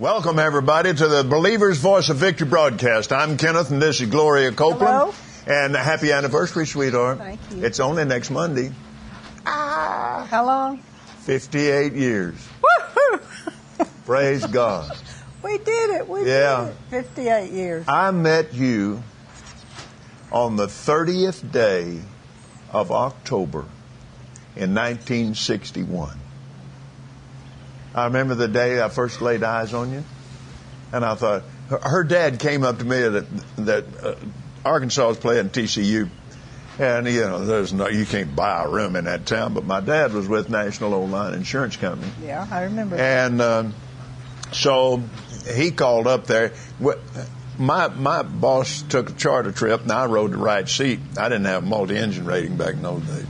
Welcome, everybody, to the Believer's Voice of Victory broadcast. I'm Kenneth, and this is Gloria Copeland. Hello. And happy anniversary, sweetheart. Thank you. It's only next Monday. Ah, How long? 58 years. Woohoo! Praise God. we did it. We Yeah. did it. 58 years. I met you on the 30th day of October in 1961. I remember the day I first laid eyes on you, and I thought her, dad came up to me that that uh, Arkansas was playing TCU, and you know there's no you can't buy a room in that town, but my dad was with National Old Line Insurance Company, Yeah, I remember. and um, so he called up there. My my boss took a charter trip, and I rode the right seat. I didn't have multi-engine rating back in those days,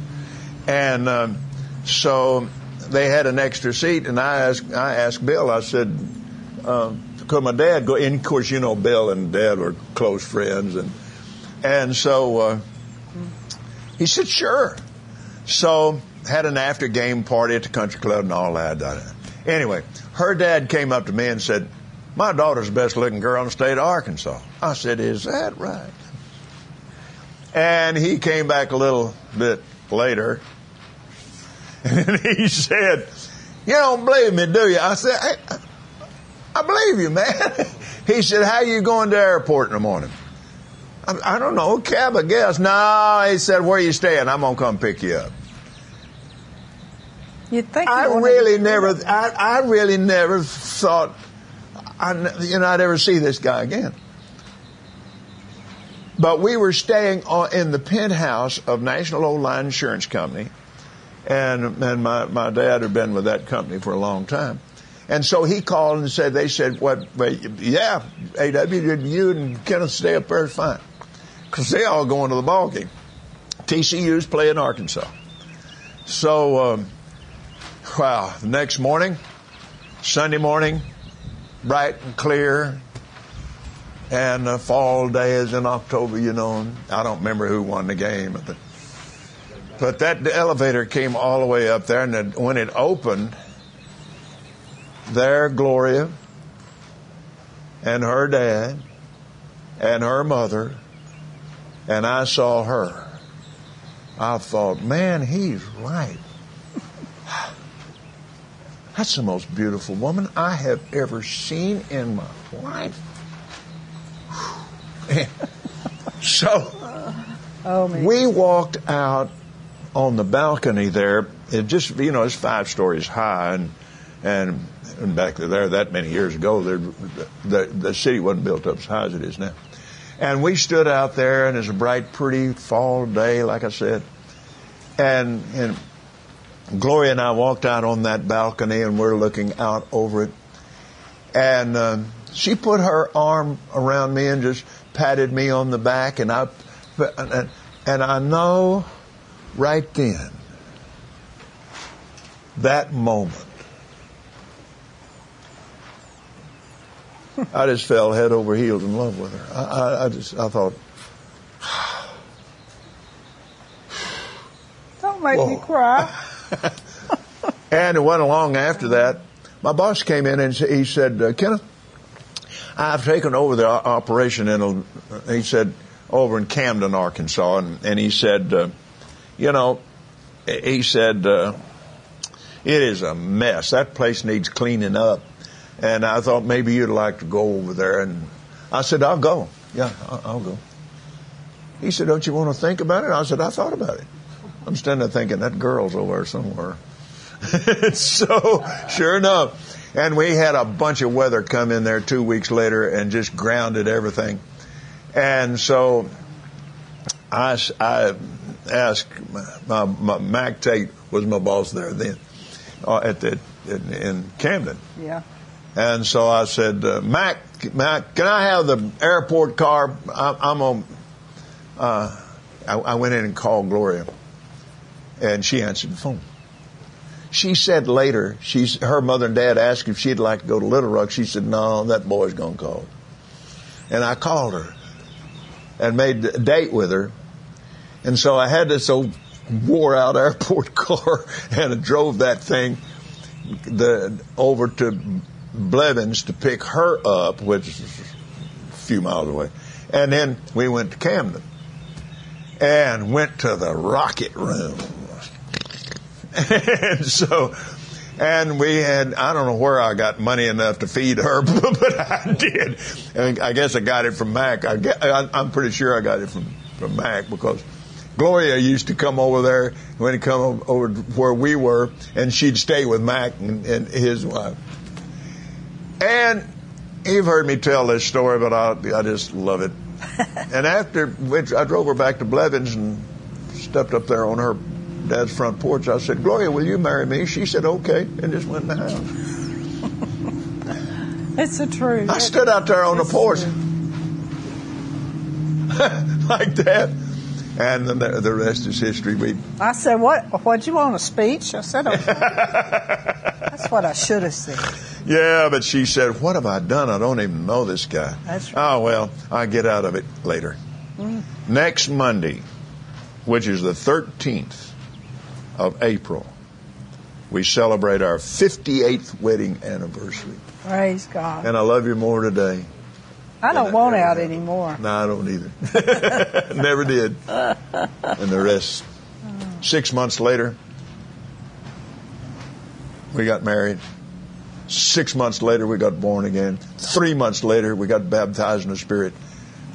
and um, so they had an extra seat. And I asked I asked Bill. I said, uh, "Could my dad go?" And of course, you know, Bill and Dad were close friends, and and so uh, he said, "Sure." So had an after game party at the country club and all that. Anyway, her dad came up to me and said, "My daughter's the best looking girl in the state of Arkansas." I said, "Is that right?" And he came back a little bit later, and he said, "You don't believe me, do you?" I said, "I, I believe you, man." He said, "How you going to the airport in the morning?" I, I don't know, cab, I guess. No, he said, "Where you staying? I'm gonna come pick you up." You'd think I really to never. I, I really never thought, I, you know, I'd ever see this guy again. But we were staying on, in the penthouse of National Old Line Insurance Company, and and my my dad had been with that company for a long time, and so he called and said they said what, well, yeah, AW, you and Kenneth stay up there fine, because they all going to the ball game. TCU's playing Arkansas, so. Um, Wow. The next morning, Sunday morning, bright and clear, and the fall day is in October, you know. I don't remember who won the game, but, but that elevator came all the way up there, and it, when it opened, there Gloria and her dad and her mother, and I saw her. I thought, man, he's right. That's the most beautiful woman I have ever seen in my life. so Oh, we walked out on the balcony there. It just, you know, it's five stories high, and and, and back there that many years ago, there, the the city wasn't built up as high as it is now. And we stood out there, and it's a bright, pretty fall day, like I said, and and Gloria and I walked out on that balcony and we're looking out over it. And um, she put her arm around me and just patted me on the back. And I, and, and I know right then, that moment, I just fell head over heels in love with her. I, I, I just, I thought, Don't make me cry. And it wasn't long after that, my boss came in and he said, uh, Kenneth, I've taken over the operation in, a, he said, over in Camden, Arkansas. And, and he said, uh, you know, he said, uh, it is a mess. That place needs cleaning up. And I thought maybe you'd like to go over there. And I said, I'll go. Yeah, I'll, go. He said, don't you want to think about it? I said, I thought about it. I'm standing there thinking that girl's over there somewhere. so, sure enough, and we had a bunch of weather come in there two weeks later and just grounded everything. And so, I, I asked my, my Mac Tate was my boss there then uh, at the in, in Camden. Yeah. And so I said, uh, Mac, Mac, can I have the airport car? I, I'm on. Uh, I, I went in and called Gloria, and she answered the phone. She said later, she's her mother and dad asked if she'd like to go to Little Rock. She said, "No, that boy's gonna call." And I called her and made a date with her, and so I had this old wore out airport car and I drove that thing the over to Blevins to pick her up, which is a few miles away. And then we went to Camden and went to the rocket room. and so, and we had, I don't know where I got money enough to feed her, but I did. And I guess I got it from Mac. I, I'm pretty sure I got it from, from Mac because Gloria used to come over there when he come over where we were, and she'd stay with Mac and, and his wife. And you've heard me tell this story, but I, I just love it. and after which I drove her back to Blevins and stepped up there on her dad's front porch. I said, Gloria, will you marry me? She said, okay, and just went in the house. It's the truth. I stood out there on the porch like that. And then the, the rest is history. We I said, "What? What you want a speech?" I said, okay. Oh, "That's what I should have said." Yeah, but she said, What have I done? I don't even know this guy. That's right. Oh, well, I'll get out of it later. Mm. Next Monday, which is the 13th of April, we celebrate our 58th wedding anniversary. Praise God. And I love you more today. I don't want out anymore. No, I don't either. Never did. And the rest. Six months later, we got married. Six months later, we got born again. Three months later, we got baptized in the Spirit.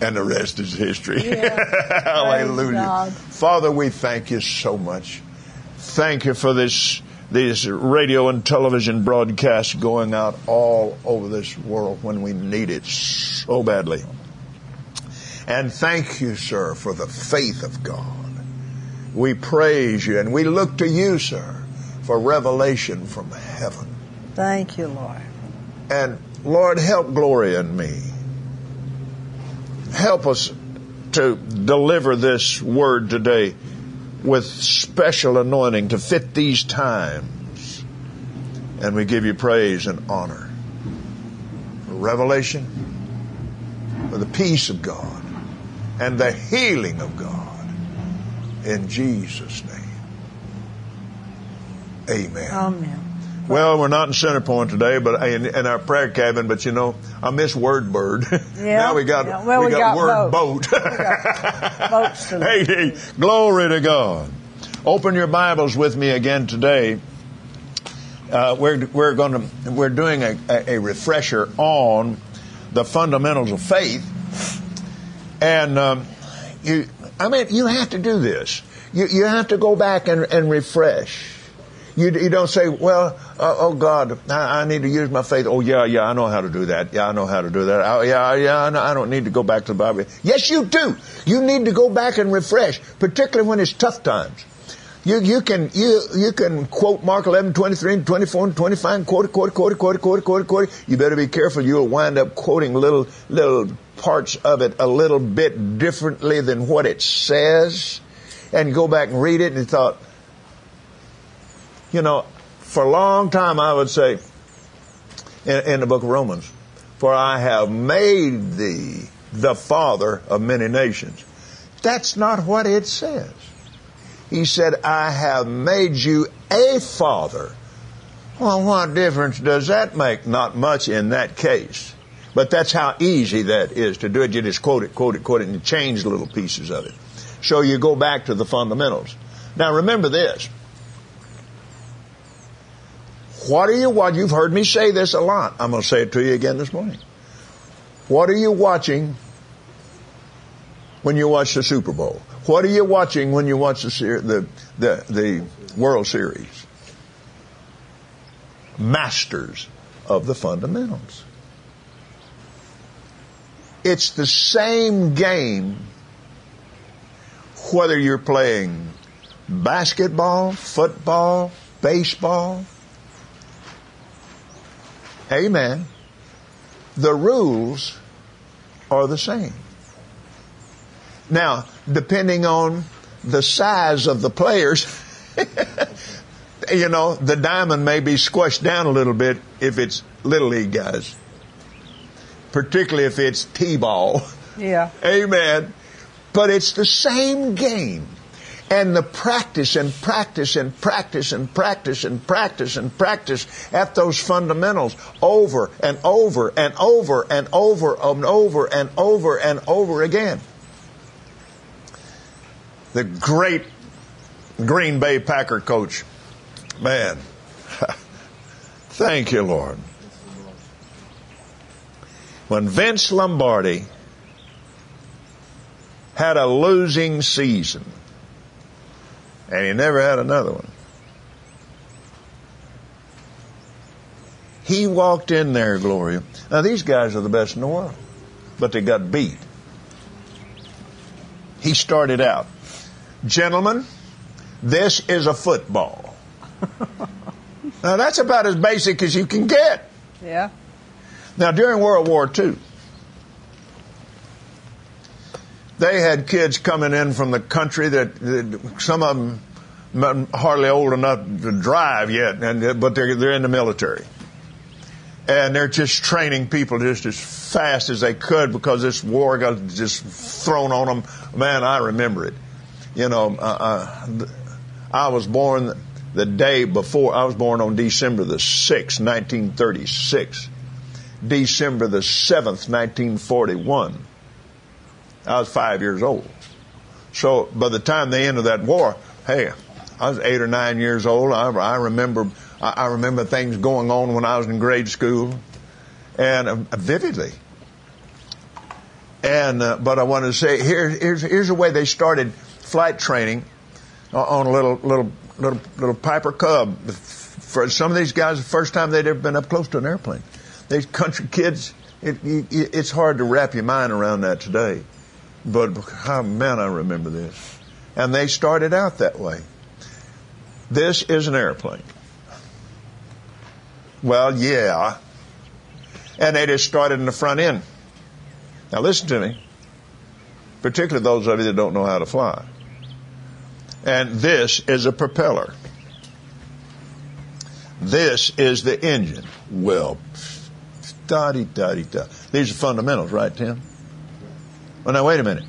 And the rest is history. Yeah. Hallelujah. God. Father, we thank you so much. Thank you for this these radio and television broadcasts going out all over this world when we need it so badly. And thank you, sir, for the faith of God. We praise you and we look to you, sir, for revelation from heaven. Thank you, Lord. And Lord, help Gloria and me. Help us to deliver this word today with special anointing to fit these times. And we give you praise and honor for revelation, for the peace of God, and the healing of God. In Jesus' name. Amen. Amen. Well, we're not in Center Point today, but in, in our prayer cabin. But you know, I miss Word Bird. Yeah, now we got yeah. Well, we, we got, got Word. Boat. To hey, hey, glory to God. Open your Bibles with me again today. Uh, we're we're going to we're doing a, a, a refresher on the fundamentals of faith, and um, you. I mean, you have to do this. You you have to go back and, and refresh. You, you don't say, well, uh, oh God, I, I need to use my faith. Oh yeah, yeah, I know how to do that. Yeah, I know how to do that. Oh, yeah, yeah, I, know, I don't need to go back to the Bible. Yes, you do. You need to go back and refresh, particularly when it's tough times. You, you can you you can quote Mark 11, 23, and 24, and 25, and quote quote quote quote quote quote quote. You better be careful. You'll wind up quoting little little parts of it a little bit differently than what it says, and go back and read it. And thought, you know, for a long time I would say in, in the book of Romans, for I have made thee the father of many nations. That's not what it says. He said, I have made you a father. Well, what difference does that make? Not much in that case. But that's how easy that is to do it. You just quote it, quote it, quote it, and change little pieces of it. So you go back to the fundamentals. Now remember this. What are you watching? You've heard me say this a lot. I'm going to say it to you again this morning. What are you watching when you watch the Super Bowl? What are you watching when you watch the the the, the World Series? Masters of the fundamentals. It's the same game whether you're playing basketball, football, baseball. Amen. The rules are the same. Now, depending on the size of the players, you know, the diamond may be squished down a little bit if it's little league guys, particularly if it's t-ball. Yeah. Amen. But it's the same game. And the practice and practice and practice and practice and practice and practice at those fundamentals over and over and over and over and over and over and over again. The great Green Bay Packer coach, man, thank you, Lord. When Vince Lombardi had a losing season, and he never had another one. He walked in there, Gloria. Now these guys are the best in the world, but they got beat. He started out, gentlemen, this is a football. now that's about as basic as you can get. Yeah. Now during World War II, they had kids coming in from the country that, that some of them hardly old enough to drive yet, and but they're they're in the military, and they're just training people just as fast as they could because this war got just thrown on them. Man, I remember it. You know, uh, uh, I was born the day before. I was born on December the sixth, nineteen thirty six. December the seventh, nineteen forty one I was five years old. So by the time they ended that war, hey, I was eight or nine years old. I, I remember, I remember things going on when I was in grade school, and uh, vividly. And uh, but I want to say here, here's here's the way they started flight training on a little little little little Piper Cub. For some of these guys, the first time they'd ever been up close to an airplane. These country kids, it, it, it's hard to wrap your mind around that today. But oh, man, I remember this. And they started out that way. This is an airplane. Well, yeah. And they just started in the front end. Now listen to me. Particularly those of you that don't know how to fly. And this is a propeller. This is the engine. Well, da da da da. These are fundamentals, right, Tim? Well, now wait a minute.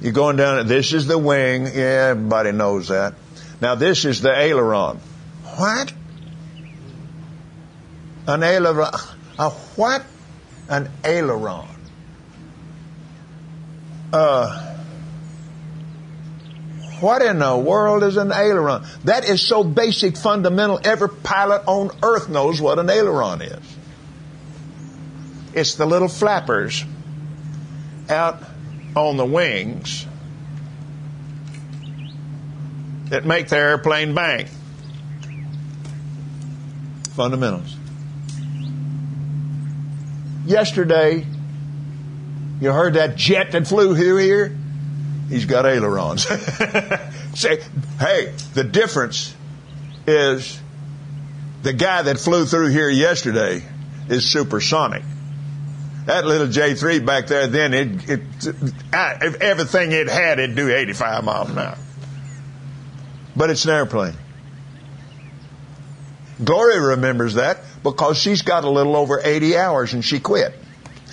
You're going down. This is the wing. Yeah, everybody knows that. Now this is the aileron. What? An aileron. A what? An aileron. Uh, what in the world is an aileron? That is so basic, fundamental. Every pilot on earth knows what an aileron is. It's the little flappers out on the wings that make the airplane bank. Fundamentals. Yesterday, you heard that jet that flew through here? He's got ailerons. Say, hey, the difference is the guy that flew through here yesterday is supersonic. That little J3 back there, then it, it, it everything it had, it'd do 85 miles an hour. But it's an airplane. Gloria remembers that because she's got a little over 80 hours and she quit.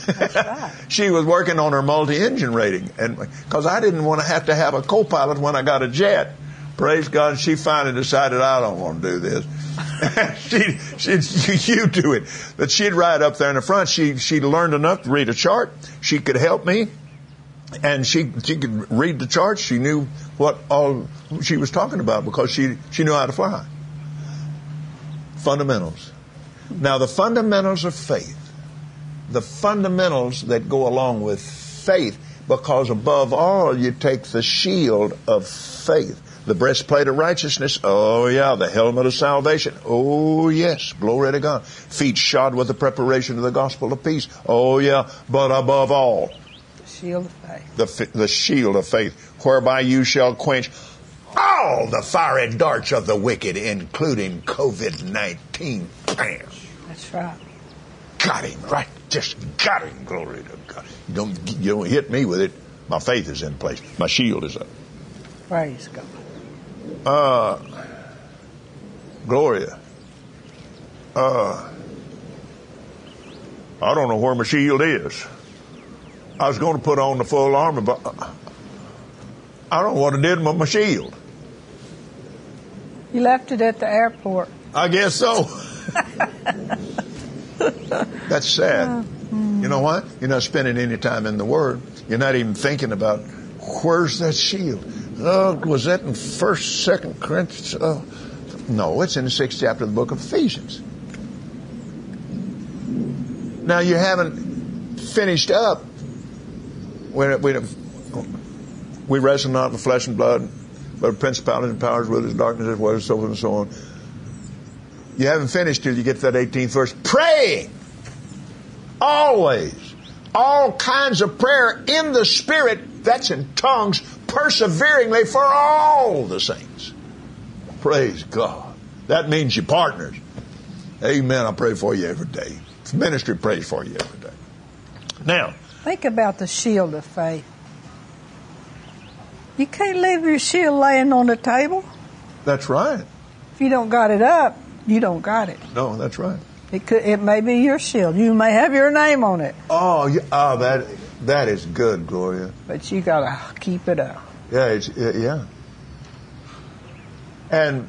Right. she was working on her multi-engine rating, and because I didn't want to have to have a co-pilot when I got a jet. Praise God, she finally decided I don't want to do this. she, she, you do it. But she'd ride up there in the front. She, she learned enough to read a chart. She could help me. And she, she could read the chart. She knew what all she was talking about because she, she knew how to fly. Fundamentals. Now the fundamentals of faith, the fundamentals that go along with faith, because above all you take the shield of faith the breastplate of righteousness. Oh yeah. The helmet of salvation. Oh yes. Glory to God. Feet shod with the preparation of the gospel of peace. Oh yeah. But above all, The shield of faith. the, the shield of faith, whereby you shall quench all the fiery darts of the wicked, including COVID-19. Bam. That's right. Got him right. Just got him. Glory to God. You don't, you don't hit me with it. My faith is in place. My shield is up. Praise God. Uh, Gloria, uh, I don't know where my shield is. I was going to put on the full armor, but I don't know what I did with my shield. You left it at the airport. I guess so. That's sad. You know what? You're not spending any time in the Word. You're not even thinking about where's that shield. Oh, was that in First, Second Corinthians? Oh, no, it's in the sixth chapter of the book of Ephesians. Now you haven't finished up. We we wrestle not with flesh and blood, but principalities and powers, rulers, darkness, as well as so and so on. You haven't finished till you get to that 18th verse. Praying always, all kinds of prayer in the Spirit. That's in tongues, perseveringly for all the saints. Praise God. That means you partners. Amen. I pray for you every day. Ministry prays for you every day. Now, think about the shield of faith. You can't leave your shield laying on the table. That's right. If you don't got it up, you don't got it. No, that's right. It could. It may be your shield. You may have your name on it. Oh, yeah, oh, that that is good, Gloria. But you gotta keep it up. Yeah, it's yeah. And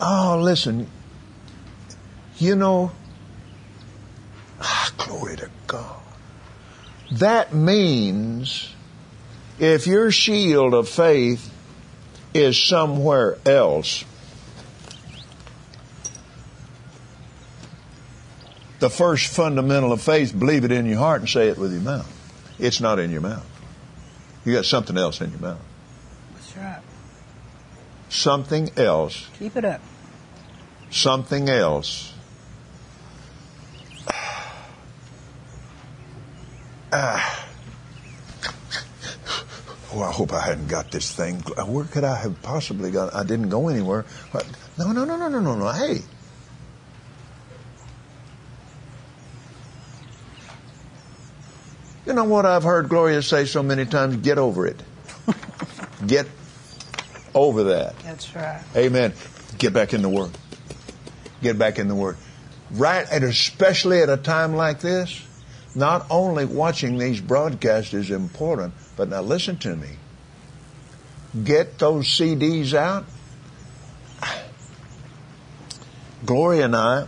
oh, listen, you know, ah, glory to God. That means if your shield of faith is somewhere else, the first fundamental of faith, believe it in your heart and say it with your mouth. It's not in your mouth. You got something else in your mouth. That's right. Something else. Keep it up. Something else. Ah. Oh, I hope I hadn't got this thing. Where could I have possibly got? I didn't go anywhere. No, no, no, no, no, no, no. Hey, You know what I've heard Gloria say so many times? Get over it. Get over that. That's right. Amen. Get back in the Word. Get back in the Word. Right, and especially at a time like this, not only watching these broadcasts is important, but now listen to me. Get those CDs out. Gloria and I,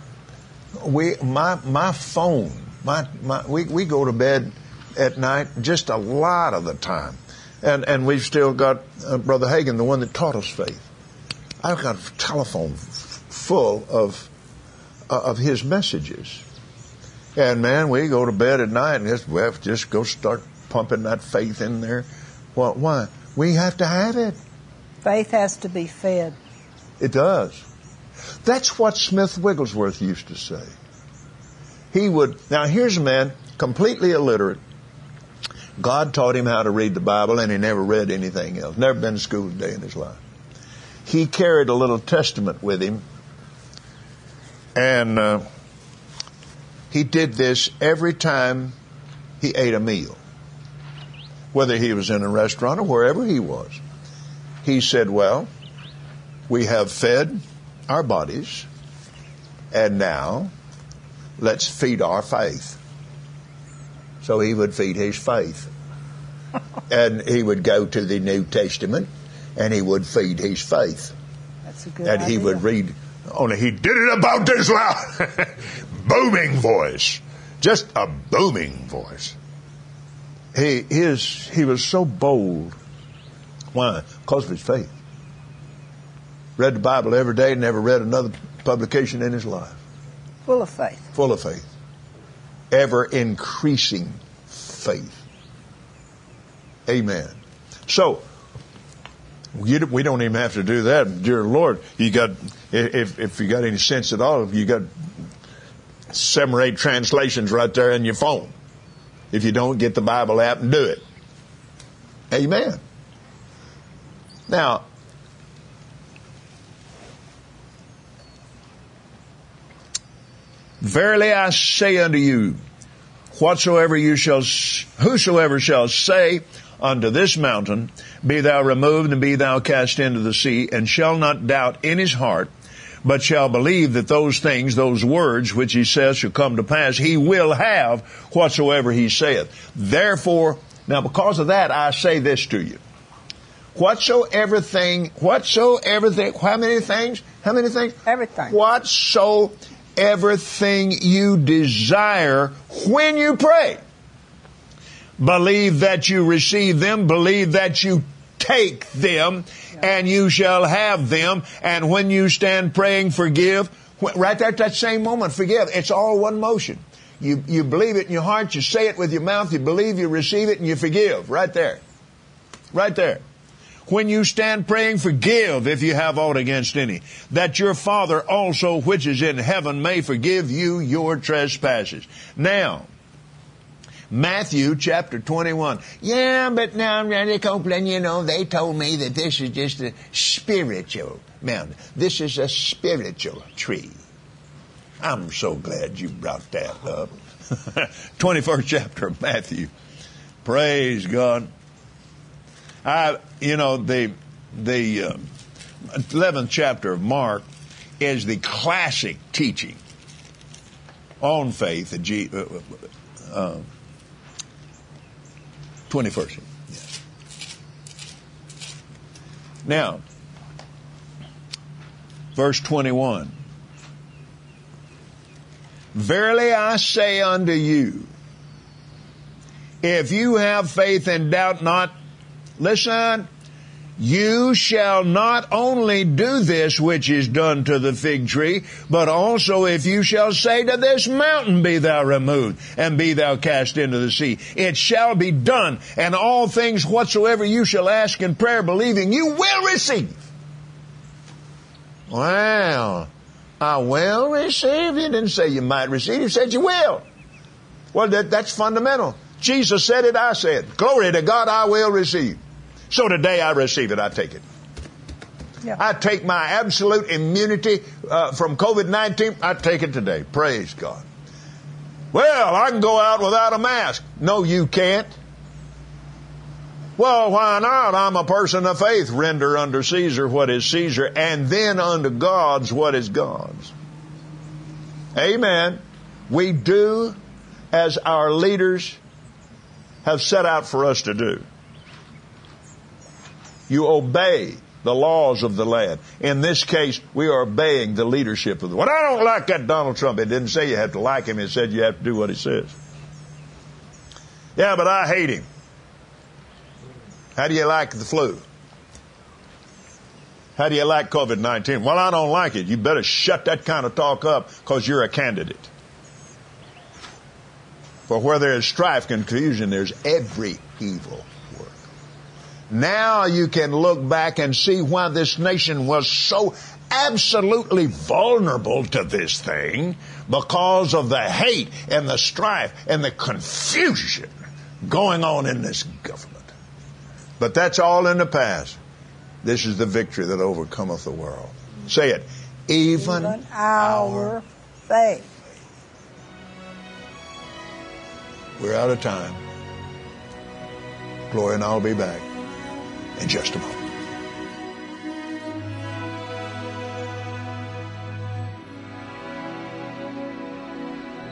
we my my phone, my my we we go to bed at night, just a lot of the time. And, and we've still got uh, Brother Hagin, the one that taught us faith. I've got a telephone full of, uh, of his messages. And man, we go to bed at night and just, well, just go start pumping that faith in there. Well, why? We have to have it. Faith has to be fed. It does. That's what Smith Wigglesworth used to say. He would, now here's a man completely illiterate, God taught him how to read the Bible and he never read anything else. Never been to school a day in his life. He carried a little testament with him and uh, he did this every time he ate a meal. Whether he was in a restaurant or wherever he was. He said, well, we have fed our bodies and now let's feed our faith. So he would feed his faith. and he would go to the New Testament and he would feed his faith. That's a good And idea. he would read, only he did it about this loud. booming voice. Just a booming voice. He, his, he was so bold. Why? Because of his faith. Read the Bible every day, never read another publication in his life. Full of faith. Full of faith. Ever increasing faith. Amen. So, we don't even have to do that, dear Lord. You got, if, if you got any sense at all, you got seven or eight translations right there in your phone. If you don't get the Bible app and do it. Amen. Now, verily I say unto you, whatsoever you shall, whosoever shall say unto this mountain, be thou removed and be thou cast into the sea, and shall not doubt in his heart, but shall believe that those things, those words which he says shall come to pass, he will have whatsoever he saith. Therefore, now because of that, I say this to you. Whatsoever thing, whatsoever thing, how many things? How many things? Everything. Whatsoever thing you desire when you pray. Believe that you receive them, believe that you take them, and you shall have them. And when you stand praying, forgive. Right there at that same moment, forgive. It's all one motion. You, you believe it in your heart, you say it with your mouth, you believe, you receive it, and you forgive. Right there. Right there. When you stand praying, forgive if you have aught against any, that your Father also which is in heaven may forgive you your trespasses. Now, Matthew chapter 21. Yeah, but now, I'm Randy Copeland, you know, they told me that this is just a spiritual mountain. This is a spiritual tree. I'm so glad you brought that up. 21st chapter of Matthew. Praise God. I, you know, the, the uh, 11th chapter of Mark is the classic teaching on faith. Uh, uh, 21st. Yes. Now, verse 21. Verily I say unto you, if you have faith and doubt not, listen, you shall not only do this which is done to the fig tree, but also if you shall say to this mountain, be thou removed, and be thou cast into the sea, it shall be done, and all things whatsoever you shall ask in prayer, believing, you will receive. Well, I will receive. You didn't say you might receive, you said you will. Well, that, that's fundamental. Jesus said it, I said. Glory to God, I will receive. So today I receive it. I take it. Yeah. I take my absolute immunity uh, from COVID 19. I take it today. Praise God. Well, I can go out without a mask. No, you can't. Well, why not? I'm a person of faith. Render unto Caesar what is Caesar, and then unto God's what is God's. Amen. We do as our leaders have set out for us to do. You obey the laws of the land. In this case, we are obeying the leadership of the. Well, I don't like that Donald Trump. It didn't say you have to like him. It said you have to do what he says. Yeah, but I hate him. How do you like the flu? How do you like COVID-19? Well, I don't like it. You better shut that kind of talk up because you're a candidate. For where there is strife, confusion, there's every evil now you can look back and see why this nation was so absolutely vulnerable to this thing because of the hate and the strife and the confusion going on in this government. But that's all in the past. This is the victory that overcometh the world. Say it. Even, Even our faith. We're out of time. Gloria and I'll be back in just a moment.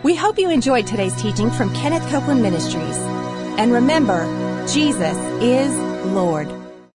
We hope you enjoyed today's teaching from Kenneth Copeland Ministries. And remember, Jesus is Lord.